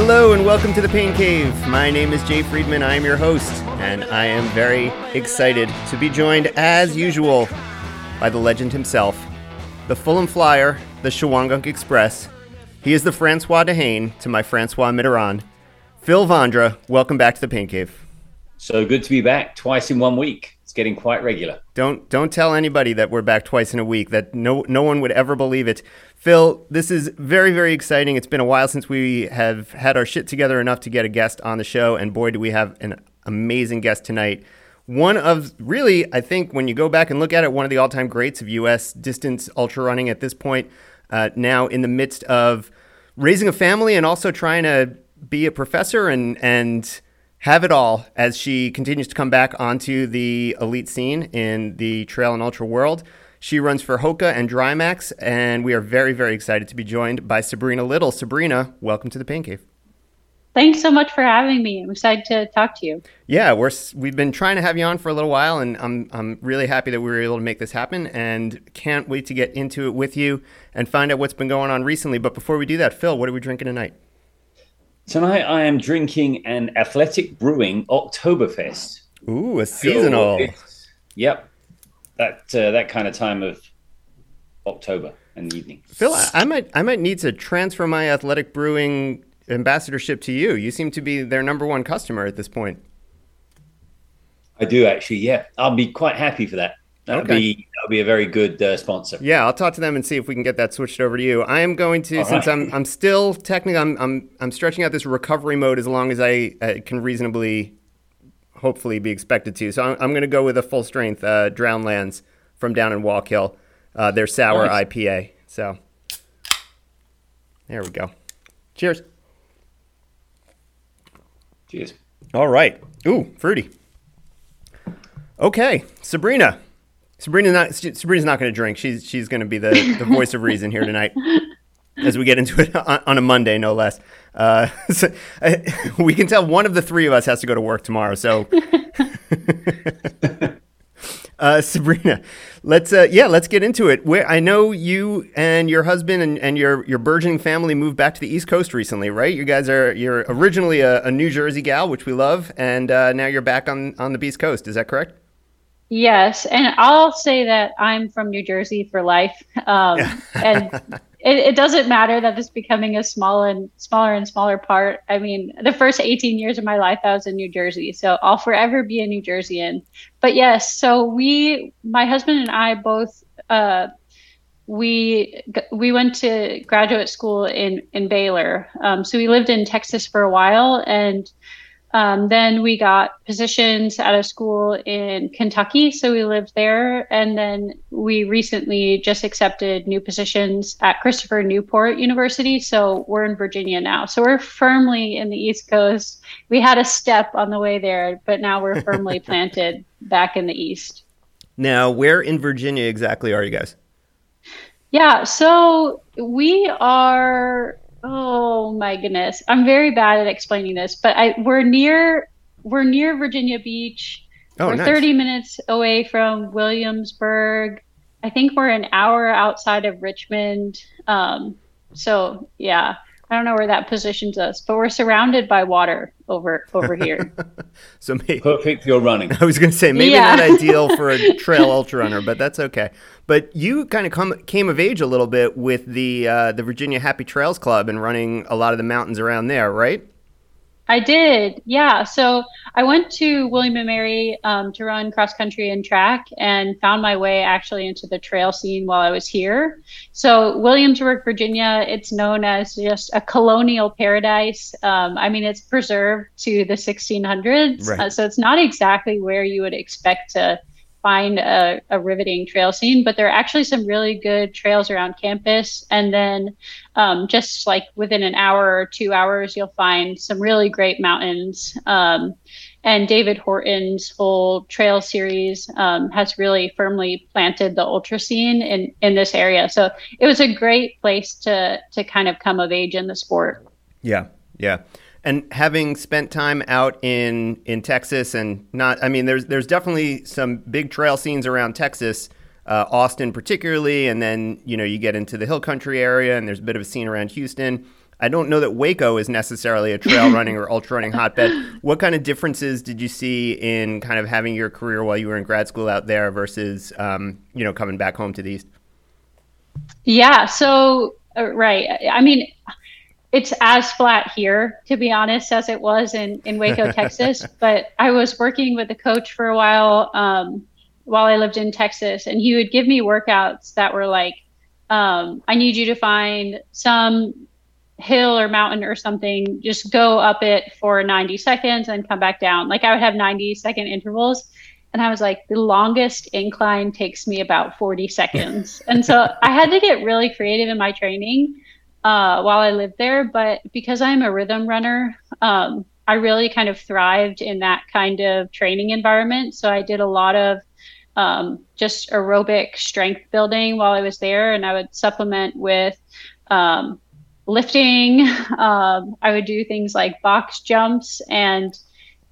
Hello and welcome to the Pain Cave. My name is Jay Friedman. I am your host, and I am very excited to be joined, as usual, by the legend himself, the Fulham Flyer, the Shawangunk Express. He is the Francois D'Haene to my Francois Mitterrand. Phil Vondra, welcome back to the Pain Cave. So good to be back twice in one week. Getting quite regular. Don't don't tell anybody that we're back twice in a week. That no no one would ever believe it. Phil, this is very very exciting. It's been a while since we have had our shit together enough to get a guest on the show, and boy, do we have an amazing guest tonight. One of really, I think, when you go back and look at it, one of the all-time greats of U.S. distance ultra running at this point. Uh, now in the midst of raising a family and also trying to be a professor and and have it all as she continues to come back onto the elite scene in the trail and ultra world. She runs for Hoka and Drymax, and we are very, very excited to be joined by Sabrina Little. Sabrina, welcome to the Pain Cave. Thanks so much for having me. I'm excited to talk to you. Yeah, we're we've been trying to have you on for a little while, and I'm I'm really happy that we were able to make this happen, and can't wait to get into it with you and find out what's been going on recently. But before we do that, Phil, what are we drinking tonight? Tonight I am drinking an Athletic Brewing Oktoberfest. Ooh, a seasonal. yep, that uh, that kind of time of October in the evening. Phil, I, I might I might need to transfer my Athletic Brewing ambassadorship to you. You seem to be their number one customer at this point. I do actually. Yeah, I'll be quite happy for that. That'll Okay. be that'll be a very good uh, sponsor. Yeah, I'll talk to them and see if we can get that switched over to you. I am going to, All since right. I'm I'm still technically I'm I'm I'm stretching out this recovery mode as long as I uh, can reasonably, hopefully, be expected to. So I'm, I'm going to go with a full strength uh, Drowned Lands from down in Walk uh, their sour Nice. IPA. So there we go. Cheers. Cheers. All right. Ooh, fruity. Okay, Sabrina. Sabrina's not. Sabrina's not going to drink. She's she's going to be the, the voice of reason here tonight, as we get into it on, on a Monday, no less. Uh, so, uh, we can tell one of the three of us has to go to work tomorrow. So, uh, Sabrina, let's uh, yeah, let's get into it. Where I know you and your husband and, and your your burgeoning family moved back to the East Coast recently, right? You guys are you're originally a, a New Jersey gal, which we love, and uh, now you're back on on the East Coast. Is that correct? Yes, and I'll say that I'm from New Jersey for life, um, and it, it doesn't matter that it's becoming a small and smaller and smaller part. I mean, the first 18 years of my life, I was in New Jersey, so I'll forever be a New Jerseyan. But yes, so we, my husband and I, both. Uh, we we went to graduate school in in Baylor. Um, so we lived in Texas for a while, and um, then we got positions at a school in Kentucky, so we lived there. And then we recently just accepted new positions at Christopher Newport University, so we're in Virginia now. So we're firmly in the East Coast. We had a step on the way there, but now we're firmly planted back in the East. Now, where in Virginia exactly are you guys? Yeah, so we are oh my goodness. I'm very bad at explaining this, but I we're near we're near Virginia Beach. Oh, we're nice. 30 minutes away from Williamsburg. I think we're an hour outside of Richmond. Um, so yeah, I don't know where that positions us, but we're surrounded by water over over here. So maybe, Perfect for running. I was going to say maybe Yeah. not ideal for a trail ultra runner, but that's okay. But you kind of come came of age a little bit with the uh, the Virginia Happy Trails Club and running a lot of the mountains around there, right? I did, yeah. So I went to William and Mary um, to run cross country and track, and found my way actually into the trail scene while I was here. So Williamsburg, Virginia, it's known as just a colonial paradise. Um, I mean, it's preserved to the 1600s, Right. uh, so it's not exactly where you would expect to find a, a riveting trail scene, but there are actually some really good trails around campus. And then um, just like within an hour or two hours, you'll find some really great mountains. Um, and David Horton's whole trail series um, has really firmly planted the ultra scene in, in this area. So it was a great place to to kind of come of age in the sport. Yeah, yeah. And having spent time out in in Texas and not, I mean, there's there's definitely some big trail scenes around Texas, uh, Austin particularly, and then you know you get into the Hill Country area, and there's a bit of a scene around Houston. I don't know that Waco is necessarily a trail running or ultra running hotbed. What kind of differences did you see in kind of having your career while you were in grad school out there versus, um, you know, coming back home to the East? Yeah. So, uh, right. I mean, it's as flat here, to be honest, as it was in, in Waco, Texas. But I was working with a coach for a while um, while I lived in Texas, and he would give me workouts that were like, um, I need you to find some hill or mountain or something, just go up it for 90 seconds and come back down. Like I would have 90 second intervals. And I was like, the longest incline takes me about 40 seconds. and so I had to get really creative in my training uh, while I lived there. But because I'm a rhythm runner, um, I really kind of thrived in that kind of training environment. So I did a lot of um, just aerobic strength building while I was there, and I would supplement with um, lifting. Um, I would do things like box jumps and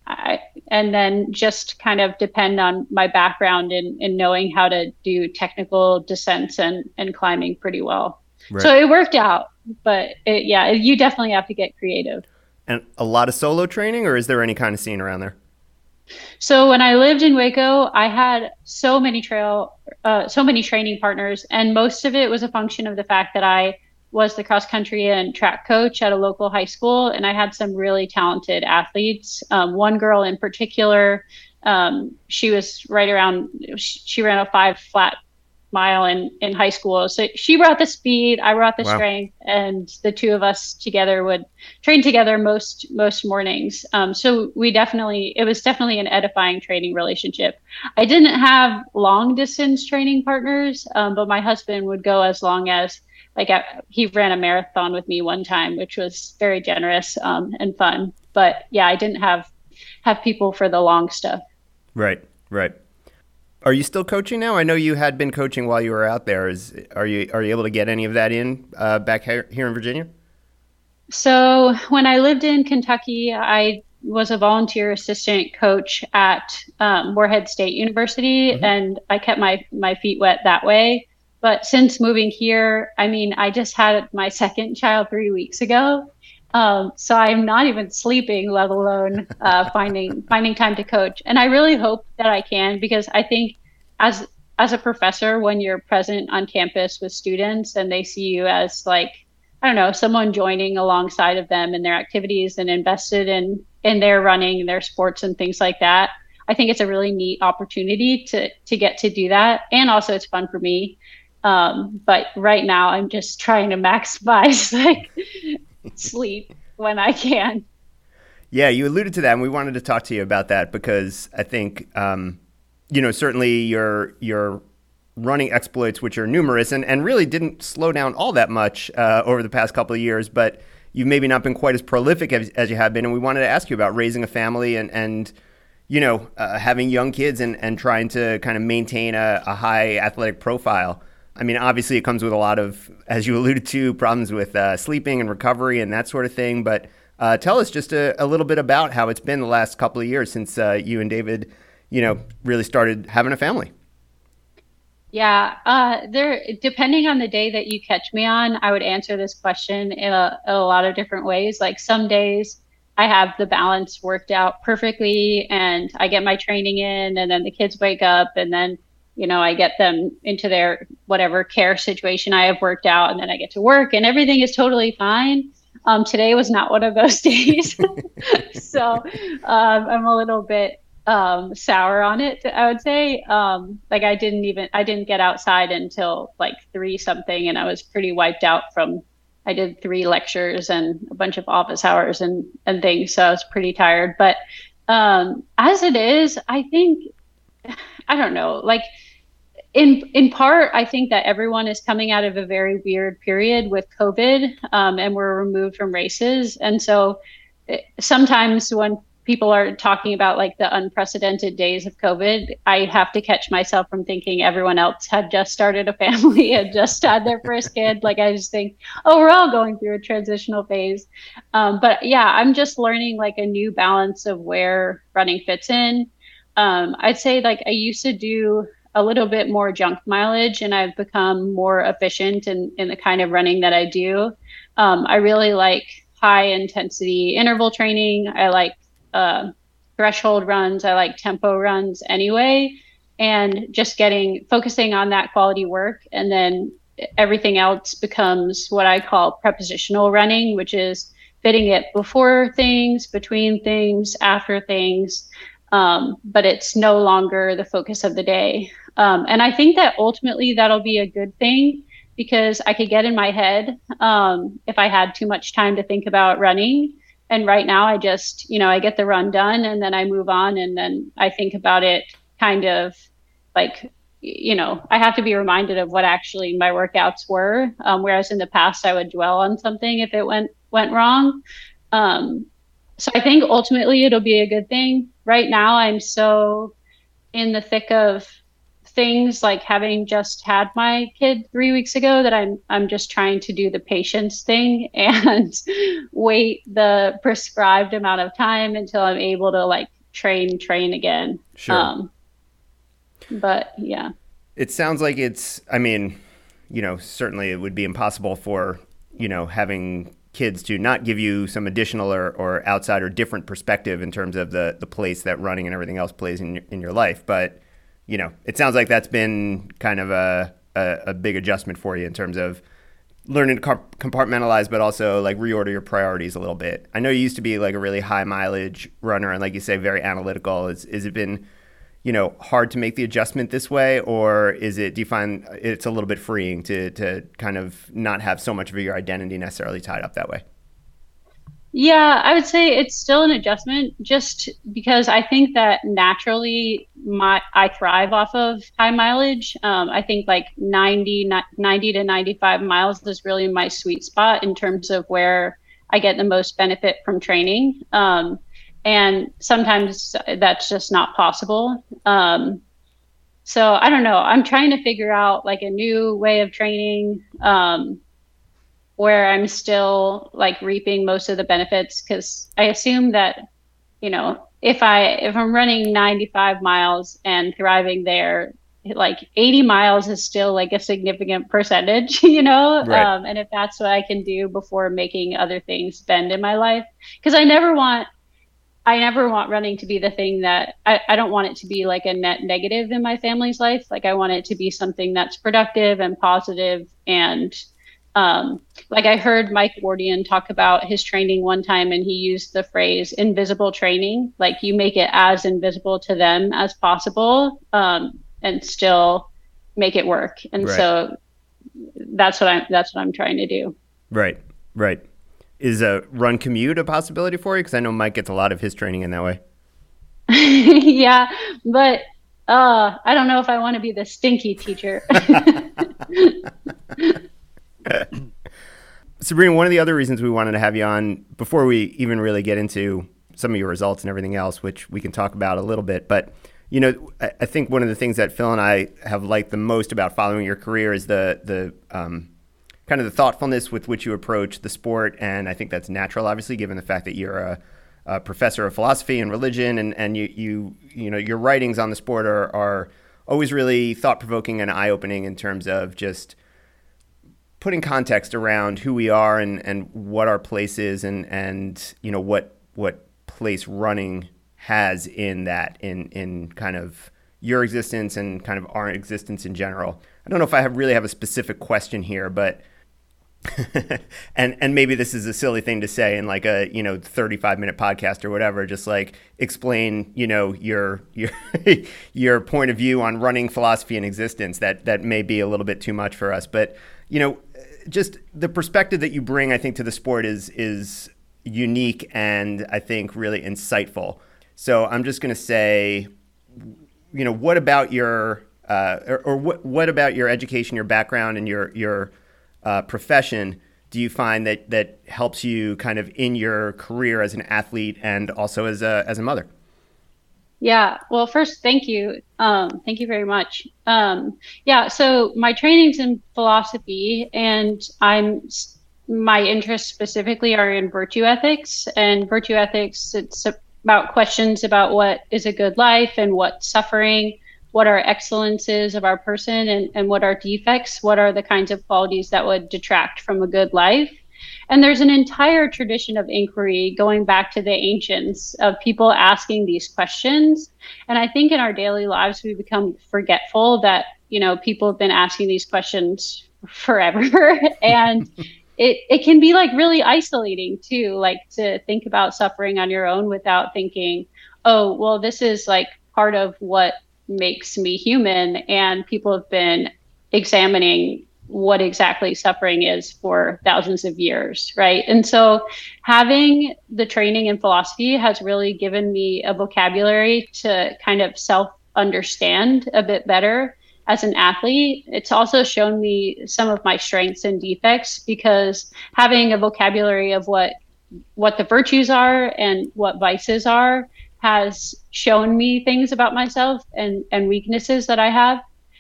I, and then just kind of depend on my background in, in knowing how to do technical descents and, and climbing pretty well. Right. So it worked out, but it, yeah, you definitely have to get creative. And a lot of solo training, or is there any kind of scene around there? So when I lived in Waco, I had so many trail, uh, so many training partners, and most of it was a function of the fact that I was the cross country and track coach at a local high school, and I had some really talented athletes. Um, one girl in particular, um, she was right around, she ran a five flat mile in, in high school. So she brought the speed, I brought the wow. strength, and the two of us together would train together most most mornings. Um, so we definitely, it was definitely an edifying training relationship. I didn't have long distance training partners, um, but my husband would go as long as like he ran a marathon with me one time, which was very generous um, and fun. But yeah, I didn't have have people for the long stuff. Right, right. Are you still coaching now? I know you had been coaching while you were out there. Is are you are you able to get any of that in uh, back here, here in Virginia? So when I lived in Kentucky, I was a volunteer assistant coach at um, Morehead State University, mm-hmm. and I kept my my feet wet that way. But since moving here, I mean, I just had my second child three weeks ago. Um, so I'm not even sleeping, let alone uh, finding finding time to coach. And I really hope that I can because I think as as a professor, when you're present on campus with students and they see you as like I don't know someone joining alongside of them in their activities and invested in in their running, their sports, and things like that. I think it's a really neat opportunity to to get to do that, and also it's fun for me. Um, but right now, I'm just trying to maximize like sleep when I can. Yeah, you alluded to that, and we wanted to talk to you about that because I think, um, you know, certainly your your running exploits, which are numerous and, and really didn't slow down all that much uh, over the past couple of years, but you've maybe not been quite as prolific as, as, you have been. And we wanted to ask you about raising a family and, and you know, uh, having young kids and, and trying to kind of maintain a, a high athletic profile. I mean, obviously, it comes with a lot of, as you alluded to, problems with uh, sleeping and recovery and that sort of thing. But uh, tell us just a, a, little bit about how it's been the last couple of years since uh, you and David, you know, really started having a family. Yeah, uh, there. Depending on the day that you catch me on, I would answer this question in a, in a lot of different ways. Like some days, I have the balance worked out perfectly, and I get my training in, and then the kids wake up, and then you know, I get them into their whatever care situation I have worked out, and then I get to work, and everything is totally fine. Um, today was not one of those days, so um, I'm a little bit um, sour on it. I would say, um, like I didn't even I didn't get outside until like three something, and I was pretty wiped out from. I did three lectures and a bunch of office hours and and things, so I was pretty tired. But um, as it is, I think I don't know, like in in part, I think that everyone is coming out of a very weird period with COVID, um, and we're removed from races, and so eh, sometimes when people are talking about like the unprecedented days of COVID, I have to catch myself from thinking everyone else had just started a family and just had their first kid. Like I just think, oh, we're all going through a transitional phase. Um, but yeah, I'm just learning like a new balance of where running fits in. Um, I'd say like I used to do a little bit more junk mileage and I've become more efficient in, in the kind of running that I do. Um, I really like high intensity interval training. I like uh, threshold runs. I like tempo runs anyway. And just getting focusing on that quality work and then everything else becomes what I call prepositional running, which is fitting it before things, between things, after things. Um, but it's no longer the focus of the day. Um, and I think that ultimately that'll be a good thing because I could get in my head um, if I had too much time to think about running. And right now, I just, you know, I get the run done and then I move on and then I think about it kind of like, you know, I have to be reminded of what actually my workouts were. Um, whereas in the past, I would dwell on something if it went went wrong. Um, so I think ultimately it'll be a good thing. Right now, I'm so in the thick of things like having just had my kid three weeks ago that I'm I'm just trying to do the patience thing and wait the prescribed amount of time until I'm able to like train train again. Sure. Um, but yeah. It sounds like it's. I mean, you know, certainly it would be impossible for you know having kids to not give you some additional or, or outside or different perspective in terms of the the place that running and everything else plays in your, in your life, but you know, it sounds like that's been kind of a, a, a big adjustment for you in terms of learning to compartmentalize, but also like reorder your priorities a little bit. I know you used to be like a really high mileage runner and like you say, very analytical. Is, is it been, you know, hard to make the adjustment this way or is it, do you find it's a little bit freeing to, to kind of not have so much of your identity necessarily tied up that way? Yeah, I would say it's still an adjustment just because I think that naturally my I thrive off of high mileage. Um, I think like 90, 90 to 95 miles is really my sweet spot in terms of where I get the most benefit from training. Um, and sometimes that's just not possible. Um, so I don't know. I'm trying to figure out like a new way of training. Um, where I'm still like reaping most of the benefits because I assume that, you know, if I if I'm running 95 miles and thriving there, like 80 miles is still like a significant percentage, you know. Right. Um, and if that's what I can do before making other things bend in my life, because I never want I never want running to be the thing that I, I don't want it to be like a net negative in my family's life. Like I want it to be something that's productive and positive and um, like I heard Mike Wardian talk about his training one time, and he used the phrase invisible training. Like you make it as invisible to them as possible, um, and still make it work. And right. so that's what I'm that's what I'm trying to do. Right, right. Is a run commute a possibility for you? Because I know Mike gets a lot of his training in that way. yeah, but uh, I don't know if I want to be the stinky teacher. Sabrina, one of the other reasons we wanted to have you on before we even really get into some of your results and everything else, which we can talk about a little bit, but you know, I think one of the things that Phil and I have liked the most about following your career is the the um, kind of the thoughtfulness with which you approach the sport, and I think that's natural, obviously, given the fact that you're a, a professor of philosophy and religion, and and you you you know your writings on the sport are are always really thought provoking and eye opening in terms of just putting context around who we are and, and what our place is and, and you know what what place running has in that in in kind of your existence and kind of our existence in general. I don't know if I have really have a specific question here, but and and maybe this is a silly thing to say in like a you know 35 minute podcast or whatever just like explain you know your your your point of view on running philosophy and existence that that may be a little bit too much for us but you know just the perspective that you bring, I think, to the sport is is unique and I think really insightful. So I'm just going to say, you know, what about your uh, or, or, what what about your education, your background, and your your uh, profession? Do you find that that helps you kind of in your career as an athlete and also as a as a mother? Yeah. Well, first, thank you. Um, thank you very much. Um, yeah. So my training's in philosophy, and I'm my interests specifically are in virtue ethics and virtue ethics. It's about questions about what is a good life and what suffering, what are excellences of our person, and and what are defects. What are the kinds of qualities that would detract from a good life? And there's an entire tradition of inquiry going back to the ancients of people asking these questions. And I think in our daily lives, we become forgetful that, you know, people have been asking these questions forever. and it, it can be like really isolating too, like to think about suffering on your own without thinking, oh, well, this is like part of what makes me human. And people have been examining what exactly suffering is for thousands of years, right? And so having the training in philosophy has really given me a vocabulary to kind of self understand a bit better as an athlete. It's also shown me some of my strengths and defects because having a vocabulary of what what the virtues are and what vices are has shown me things about myself and and weaknesses that I have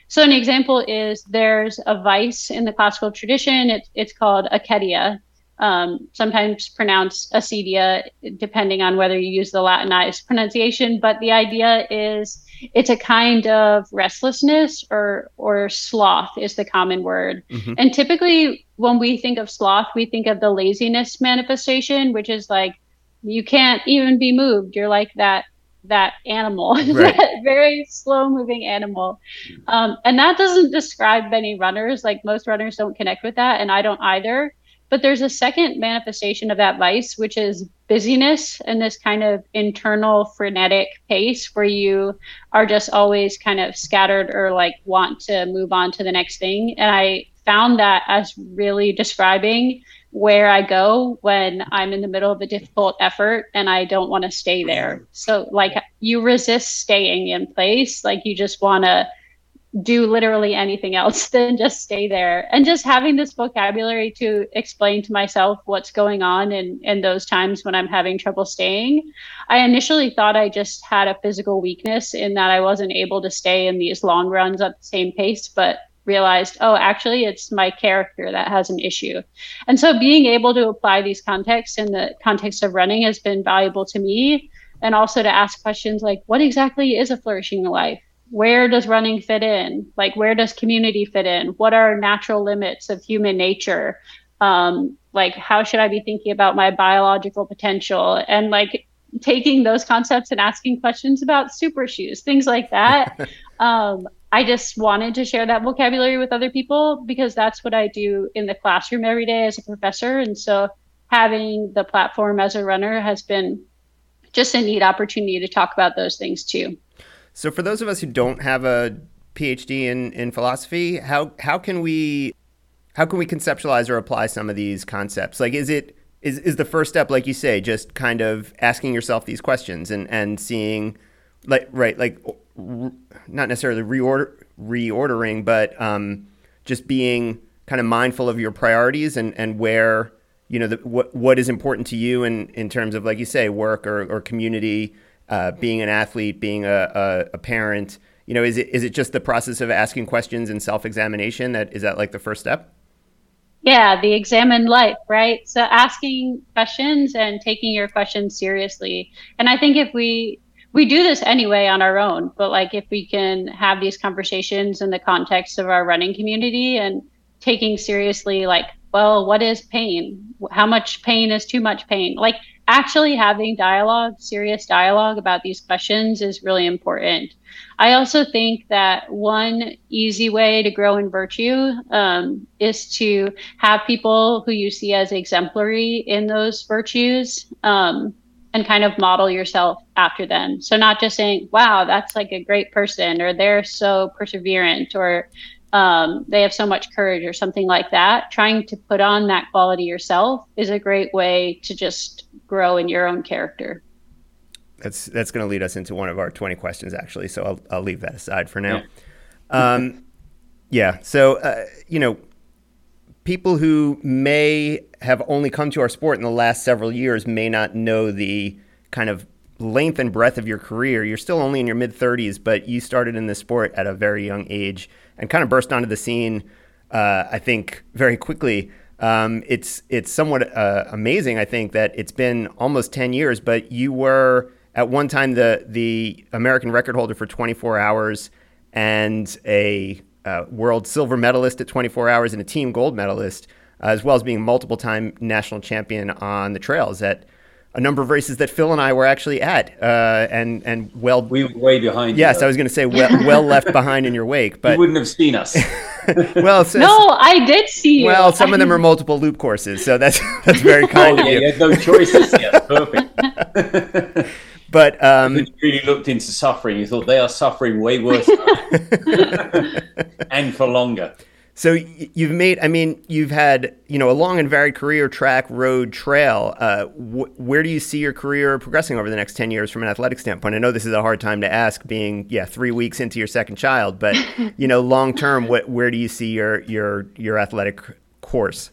so an example is there's a vice in the classical tradition. It's it's called acedia, um, sometimes pronounced acedia, depending on whether you use the Latinized pronunciation. But the idea is it's a kind of restlessness or or sloth is the common word. Mm-hmm. And typically, when we think of sloth, we think of the laziness manifestation, which is like you can't even be moved. You're like that that animal, right. that very slow moving animal. Um, and that doesn't describe many runners. Like most runners don't connect with that, and I don't either. But there's a second manifestation of that vice, which is busyness and this kind of internal frenetic pace where you are just always kind of scattered or like want to move on to the next thing. And I found that as really describing where I go when I'm in the middle of a difficult effort and I don't want to stay there. So, like, you resist staying in place. Like, you just want to do literally anything else than just stay there. And just having this vocabulary to explain to myself what's going on in, in those times when I'm having trouble staying. I initially thought I just had a physical weakness in that I wasn't able to stay in these long runs at the same pace. But realized, oh, actually, it's my character that has an issue. And so being able to apply these contexts in the context of running has been valuable to me. And also to ask questions like, what exactly is a flourishing life? Where does running fit in? Like, where does community fit in? What are natural limits of human nature? Um, like, how should I be thinking about my biological potential? And like, taking those concepts and asking questions about super shoes, things like that. um, I just wanted to share that vocabulary with other people because that's what I do in the classroom every day as a professor. And so having the platform as a runner has been just a neat opportunity to talk about those things too. So for those of us who don't have a PhD in, in philosophy, how how can we how can we conceptualize or apply some of these concepts? Like is it is, is the first step, like you say, just kind of asking yourself these questions and, and seeing like right, like not necessarily reorder reordering, but um, just being kind of mindful of your priorities and, and where you know the, what what is important to you in, in terms of like you say work or, or community, uh, being an athlete, being a, a, a, parent. You know, is it is it just the process of asking questions and self examination that is that like the first step? Yeah, the examined life, right? So asking questions and taking your questions seriously. And I think if we we do this anyway on our own but like if we can have these conversations in the context of our running community and taking seriously like well what is pain? How much pain is too much pain? Like actually having dialogue serious dialogue about these questions is really important. I also think that one easy way to grow in virtue um, is to have people who you see as exemplary in those virtues um, and kind of model yourself after them. So not just saying, wow, that's like a great person, or they're so perseverant, or um, they have so much courage, or something like that. Trying to put on that quality yourself is a great way to just grow in your own character. That's that's going to lead us into one of our 20 questions, actually. So I'll, I'll leave that aside for now. Yeah. Um, yeah. So, uh, you know, people who may have only come to our sport in the last several years may not know the kind of length and breadth of your career. You're still only in your mid 30s, but you started in this sport at a very young age and kind of burst onto the scene, uh, I think, very quickly. Um, it's it's somewhat uh, amazing, I think, that it's been almost 10 years, but you were at one time the the American record holder for 24 hours and a uh, world silver medalist at 24 hours and a team gold medalist. uh, as well as being multiple time national champion on the trails at a number of races that Phil and I were actually at, uh, and and well, we were way behind. Yes, you, I was going to say well, well left behind in your wake, but you wouldn't have seen us. well, so, no, I did see you. Well, some of them are multiple loop courses, so that's that's very kind oh, of yeah, you. You had no choices. yeah, perfect. But um, you really looked into suffering. You thought they are suffering way worse, and for longer. So you've made, I mean, you've had, you know, a long and varied career, track, road, trail. Uh, wh- where do you see your career progressing over the next 10 years from an athletic standpoint? I know this is a hard time to ask being, yeah, three weeks into your second child, but, you know, long term, what, where do you see your, your, your athletic course?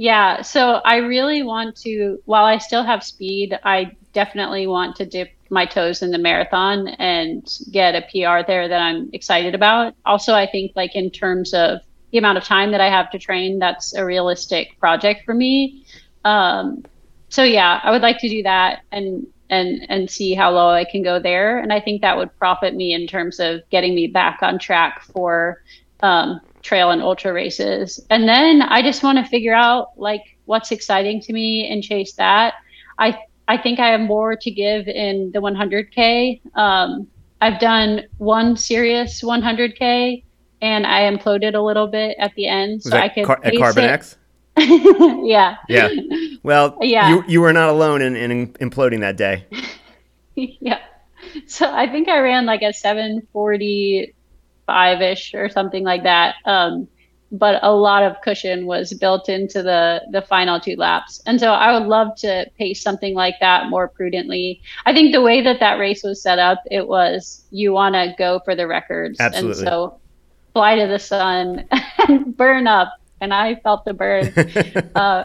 Yeah, so I really want to, while I still have speed, I definitely want to dip my toes in the marathon and get a PR there that I'm excited about. Also, I think like in terms of the amount of time that I have to train, that's a realistic project for me. Um, so yeah, I would like to do that and and and see how low I can go there. And I think that would profit me in terms of getting me back on track for um, trail and ultra races. And then I just want to figure out like what's exciting to me and chase that. I I think I have more to give in the 100K. Um, I've done one serious 100K and I imploded a little bit at the end. Was so I could. Car- at Carbon. X? yeah. Yeah. Well, yeah. You, you were not alone in, in imploding that day. yeah. So I think I ran like a 745 ish or something like that. Um, but a lot of cushion was built into the the final two laps. And so i would love to pace something like that more prudently. I think the way that that race was set up it was you want to go for the records. Absolutely. and so fly to the sun and burn up. And i felt the burn. Uh,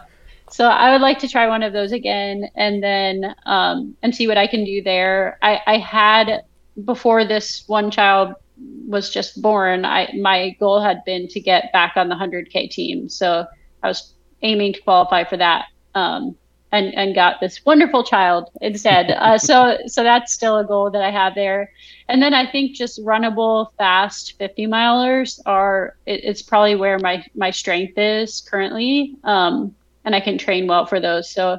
so i would like to try one of those again and then um, and see what i can do there. I i had before this one child was just born, I my goal had been to get back on the 100k team. So I was aiming to qualify for that, um, and and got this wonderful child instead. Uh, so so that's still a goal that I have there. And then I think just runnable, fast 50 milers are it, it's probably where my my strength is currently, um, and I can train well for those. So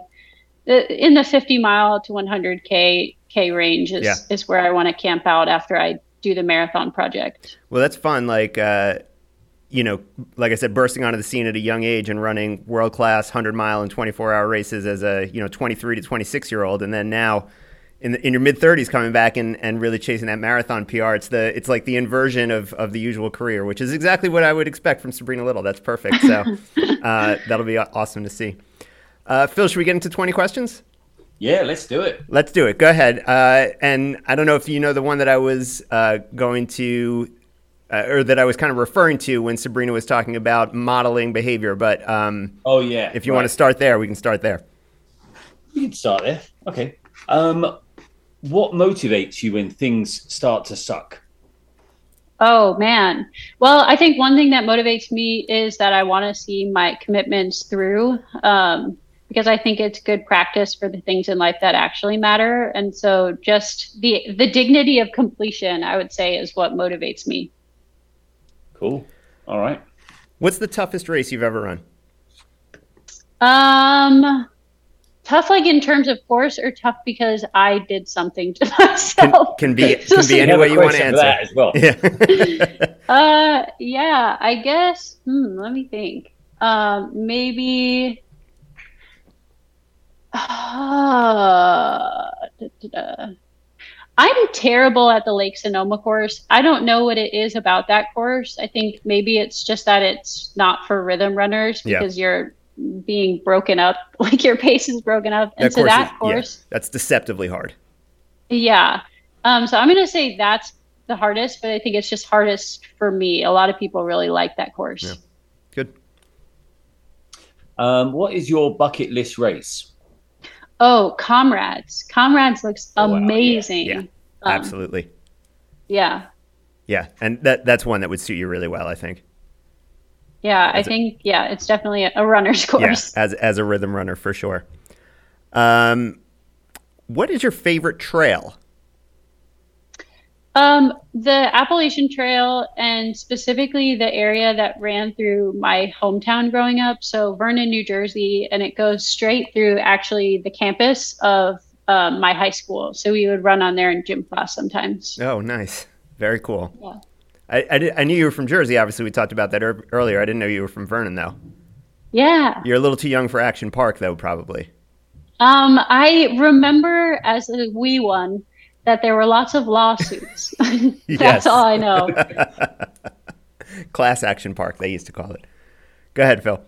in the 50 mile to 100k k range is yeah. is where I want to camp out after I do the marathon project. Well, that's fun. Like, uh, you know, like I said, bursting onto the scene at a young age and running world class 100 mile and 24 hour races as a, you know, 23 to 26 year old. And then now in, the, in your mid 30s coming back and, and really chasing that marathon PR. It's the it's like the inversion of, of the usual career, which is exactly what I would expect from Sabrina Little. That's perfect. So uh, that'll be awesome to see. Uh, Phil, should we get into 20 questions? Yeah, let's do it. Let's do it. Go ahead. Uh, and I don't know if you know the one that I was uh, going to, uh, or that I was kind of referring to when Sabrina was talking about modeling behavior. But um, oh yeah, if you right. want to start there, we can start there. We can start there. Okay. Um, what motivates you when things start to suck? Oh man. Well, I think one thing that motivates me is that I want to see my commitments through. Um, because I think it's good practice for the things in life that actually matter. And so just the the dignity of completion, I would say, is what motivates me. Cool. All right. What's the toughest race you've ever run? Um tough like in terms of course or tough because I did something to myself. Can, can be can be any way you want to answer. That as well. Yeah. uh yeah, I guess hmm, let me think. Um maybe uh, I'm terrible at the Lake Sonoma course. I don't know what it is about that course. I think maybe it's just that it's not for rhythm runners because yeah. you're being broken up, like your pace is broken up. And that so course that is, course, yeah, that's deceptively hard. Yeah. Um, so I'm going to say that's the hardest, but I think it's just hardest for me. A lot of people really like that course. Yeah. Good. Um, what is your bucket list race? Oh, Comrades. Comrades looks oh, wow. amazing. Yeah, yeah. Um, absolutely. Yeah. Yeah, and that that's one that would suit you really well, I think. Yeah, as I think yeah, it's definitely a runner's course. Yeah, as as a rhythm runner for sure. Um, what is your favorite trail? Um, the Appalachian Trail and specifically the area that ran through my hometown growing up, so Vernon, New Jersey, and it goes straight through actually the campus of um, my high school. So we would run on there in gym class sometimes. Oh, nice. Very cool. Yeah. I, I, did, I knew you were from Jersey. Obviously, we talked about that er- earlier. I didn't know you were from Vernon, though. Yeah. You're a little too young for Action Park, though, probably. Um, I remember as a wee one that there were lots of lawsuits. That's Yes. all I know. Class Action Park, they used to call it. Go ahead, Phil.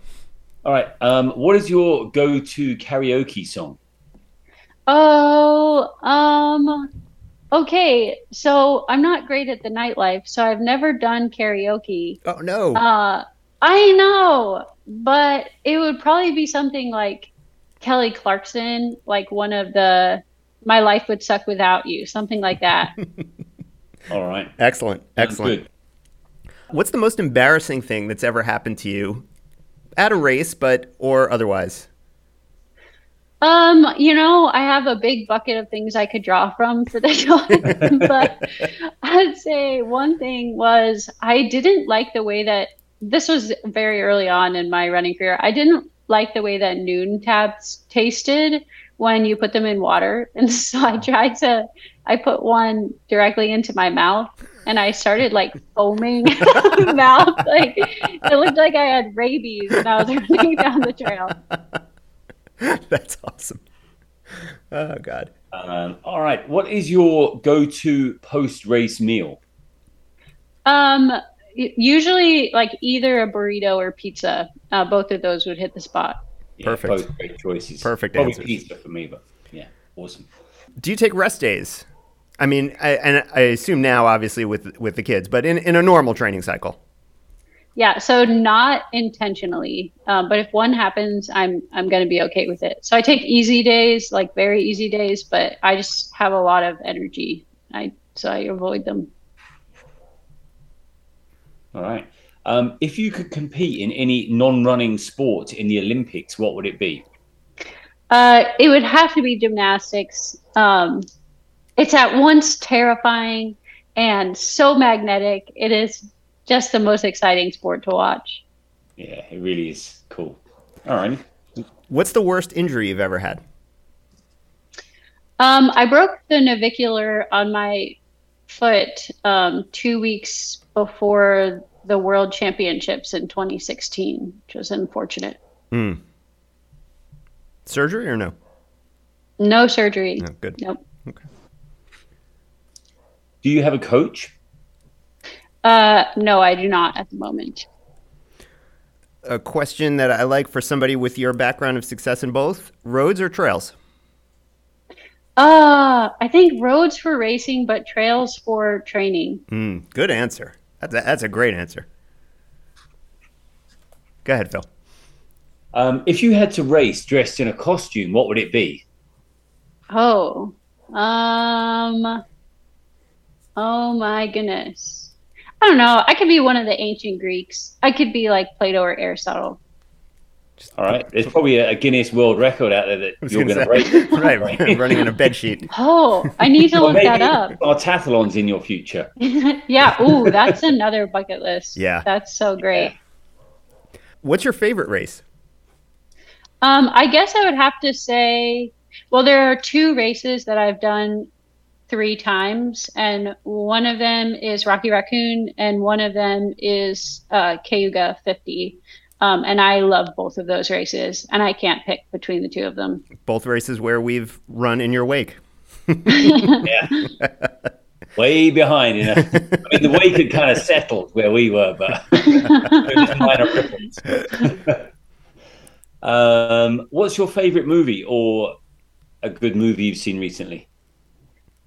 All right. Um, what is your go-to karaoke song? Oh, um, okay. So I'm not great at the nightlife, so I've never done karaoke. Oh, no. Uh, I know, but it would probably be something like Kelly Clarkson, like one of the My Life Would Suck Without You, something like that. All right. excellent. Excellent. What's the most embarrassing thing that's ever happened to you at a race, but or otherwise? Um, you know, I have a big bucket of things I could draw from for this one, but I'd say one thing was I didn't like the way that this was very early on in my running career. I didn't like the way that Nuun tabs tasted when you put them in water. And so I tried to I put one directly into my mouth and I started like foaming mouth. Like it looked like I had rabies and I was running down the trail. That's awesome. Oh, God. Um, all right. What is your go-to post-race meal? Um, usually like either a burrito or pizza. Uh, both of those would hit the spot. Yeah, Perfect. Both great choices. Perfect Probably answers. pizza for me, but yeah, awesome. Do you take rest days? I mean, I, and I assume now, obviously, with with the kids, but in, in a normal training cycle. Yeah, so not intentionally, um, but if one happens, I'm I'm gonna be okay with it. So I take easy days, like very easy days, but I just have a lot of energy. I so I avoid them. All right. Um, if you could compete in any non-running sport in the Olympics, what would it be? Uh, it would have to be gymnastics. Um, it's at once terrifying and so magnetic. It is just the most exciting sport to watch. Yeah, it really is cool. All right. What's the worst injury you've ever had? Um, I broke the navicular on my foot um, two weeks before the World Championships in 2016, which was unfortunate. Hmm. Surgery or no? No surgery. No, good. Nope. Okay. Do you have a coach? Uh, no, I do not at the moment. A question that I like for somebody with your background of success in both roads or trails. Uh, I think roads for racing, but trails for training. Hmm. Good answer. That's a, that's a great answer. Go ahead, Phil. Um, if you had to race dressed in a costume, what would it be? Oh, um, oh my goodness. I don't know. I could be one of the ancient Greeks. I could be like Plato or Aristotle. All right. There's probably a, a Guinness World Record out there that you're gonna break. to right, running in a bed sheet. Oh, I need to look that up. Artathlons in your future. yeah. Ooh, that's another bucket list. Yeah. That's so great. What's your favorite race? Um, I guess I would have to say, well, there are two races that I've done three times, and one of them is Rocky Raccoon, and one of them is uh, Cayuga 50. Um, and I love both of those races, and I can't pick between the two of them. Both races where we've run in your wake. Yeah. Way behind. You know? I mean, the wake had kind of settled where we were, but there was minor ripples. um, what's your favorite movie or a good movie you've seen recently?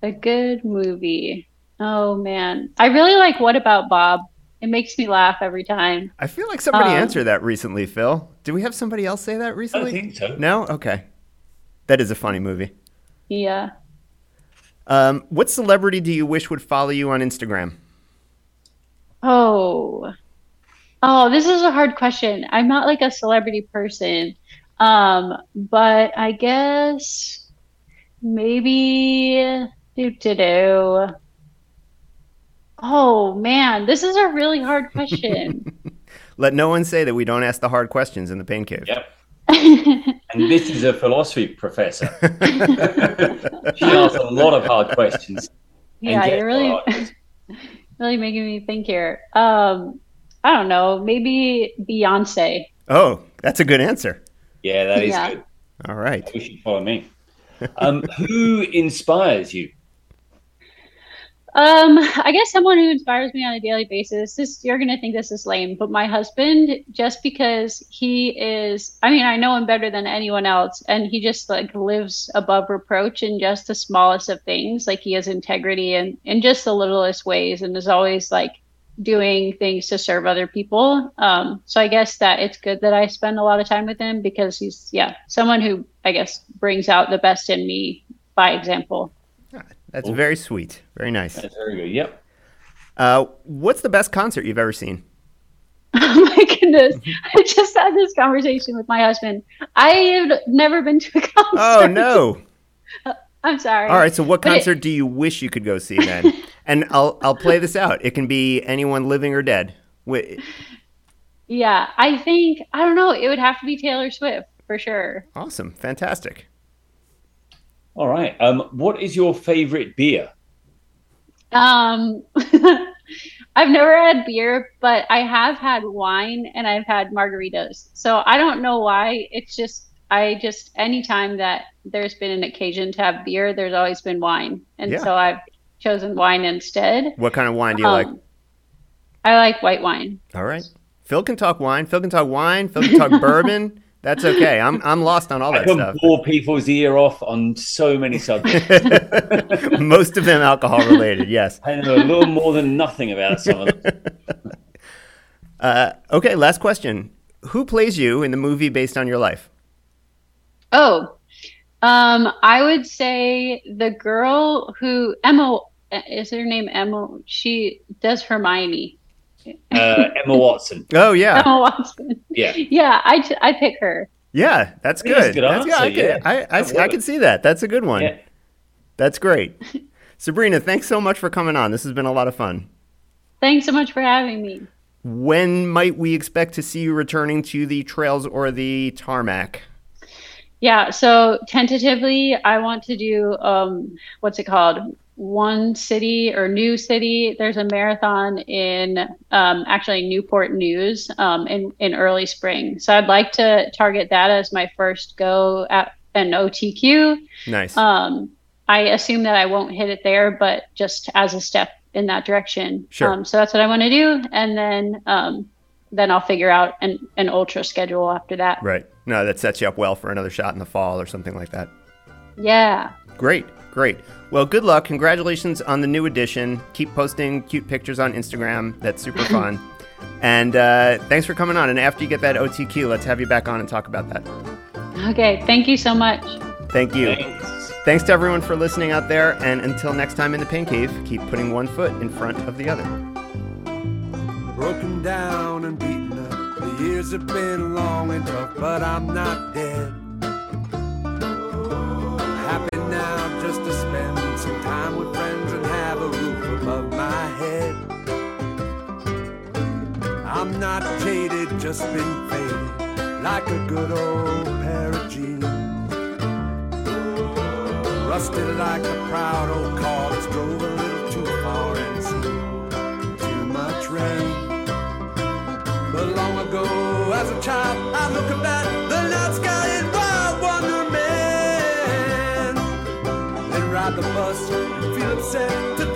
A good movie. Oh man, I really like What About Bob. It makes me laugh every time. I feel like somebody Um, answered that recently, Phil. Did we have somebody else say that recently? don't think so. No? Okay. That is a funny movie. Yeah. Um, what celebrity do you wish would follow you on Instagram? Oh. Oh, this is a hard question. I'm not like a celebrity person. Um, but I guess maybe do do do. Oh man, this is a really hard question. Let no one say that we don't ask the hard questions in the pain cave. Yep. and this is a philosophy professor. she asks a lot of hard questions. Yeah, you're really, really making me think here. Um, I don't know, maybe Beyonce. Oh, that's a good answer. Yeah, that is yeah. good. All right. You should follow me. Um, who inspires you? Um, I guess someone who inspires me on a daily basis. This you're gonna think this is lame, but my husband, just because he is, I mean, I know him better than anyone else, and he just like lives above reproach in just the smallest of things. Like he has integrity and in, in just the littlest ways, and is always like doing things to serve other people. Um, so I guess that it's good that I spend a lot of time with him because he's yeah someone who I guess brings out the best in me by example. That's very sweet. Very nice. That's very good. Yep. Uh, what's the best concert you've ever seen? Oh my goodness! I just had this conversation with my husband. I have never been to a concert. Oh no! I'm sorry. All right. So, what concert it, do you wish you could go see then? and I'll I'll play this out. It can be anyone living or dead. Wait. Yeah, I think I don't know. It would have to be Taylor Swift for sure. Awesome, fantastic. All right. Um, what is your favorite beer? Um, I've never had beer, but I have had wine and I've had margaritas. So I don't know why. It's just I just anytime that there's been an occasion to have beer, there's always been wine, and yeah. so I've chosen wine instead. What kind of wine do you um, like? I like white wine. All right. Phil can talk wine. Phil can talk wine. Phil can talk bourbon. That's okay. I'm I'm lost on all that I can stuff. bore people's ear off on so many subjects. Most of them alcohol related. Yes. I know a little more than nothing about some of them. Uh, okay. Last question. Who plays you in the movie based on your life? Oh, um, I would say the girl who Emma is her name Emma. She does Hermione. Uh, Emma Watson. Oh yeah, Emma Watson. Yeah, yeah. I I pick her. Yeah, that's good. Good that's answer, good. I, yeah. I, I, I, I can see that. That's a good one. Yeah. That's great. Sabrina, thanks so much for coming on. This has been a lot of fun. Thanks so much for having me. When might we expect to see you returning to the trails or the tarmac? Yeah, so tentatively, I want to do um, what's it called? One city or new city. There's a marathon in um, actually Newport News um, in in early spring. So I'd like to target that as my first go at an OTQ. Nice. Um, I assume that I won't hit it there, but just as a step in that direction. Sure. Um, so that's what I want to do, and then um, then I'll figure out an, an ultra schedule after that. Right. No, that sets you up well for another shot in the fall or something like that. Yeah. Great. Great. Well, good luck. Congratulations on the new edition. Keep posting cute pictures on Instagram. That's super fun. and uh, thanks for coming on. And after you get that OTQ, let's have you back on and talk about that. Okay. Thank you so much. Thank you. Thanks. Thanks to everyone for listening out there. And until next time in the Pain Cave, keep putting one foot in front of the other broken down and beaten up. The years have been long and tough, but I'm not dead. Happy now just to spend some time with friends and have a roof above my head. I'm not jaded, just been faded, like a good old pair of jeans. Rusted like a proud old car that's drove a little too far and seen too much rain. But long ago, as a child, I look the the bus. And feel upset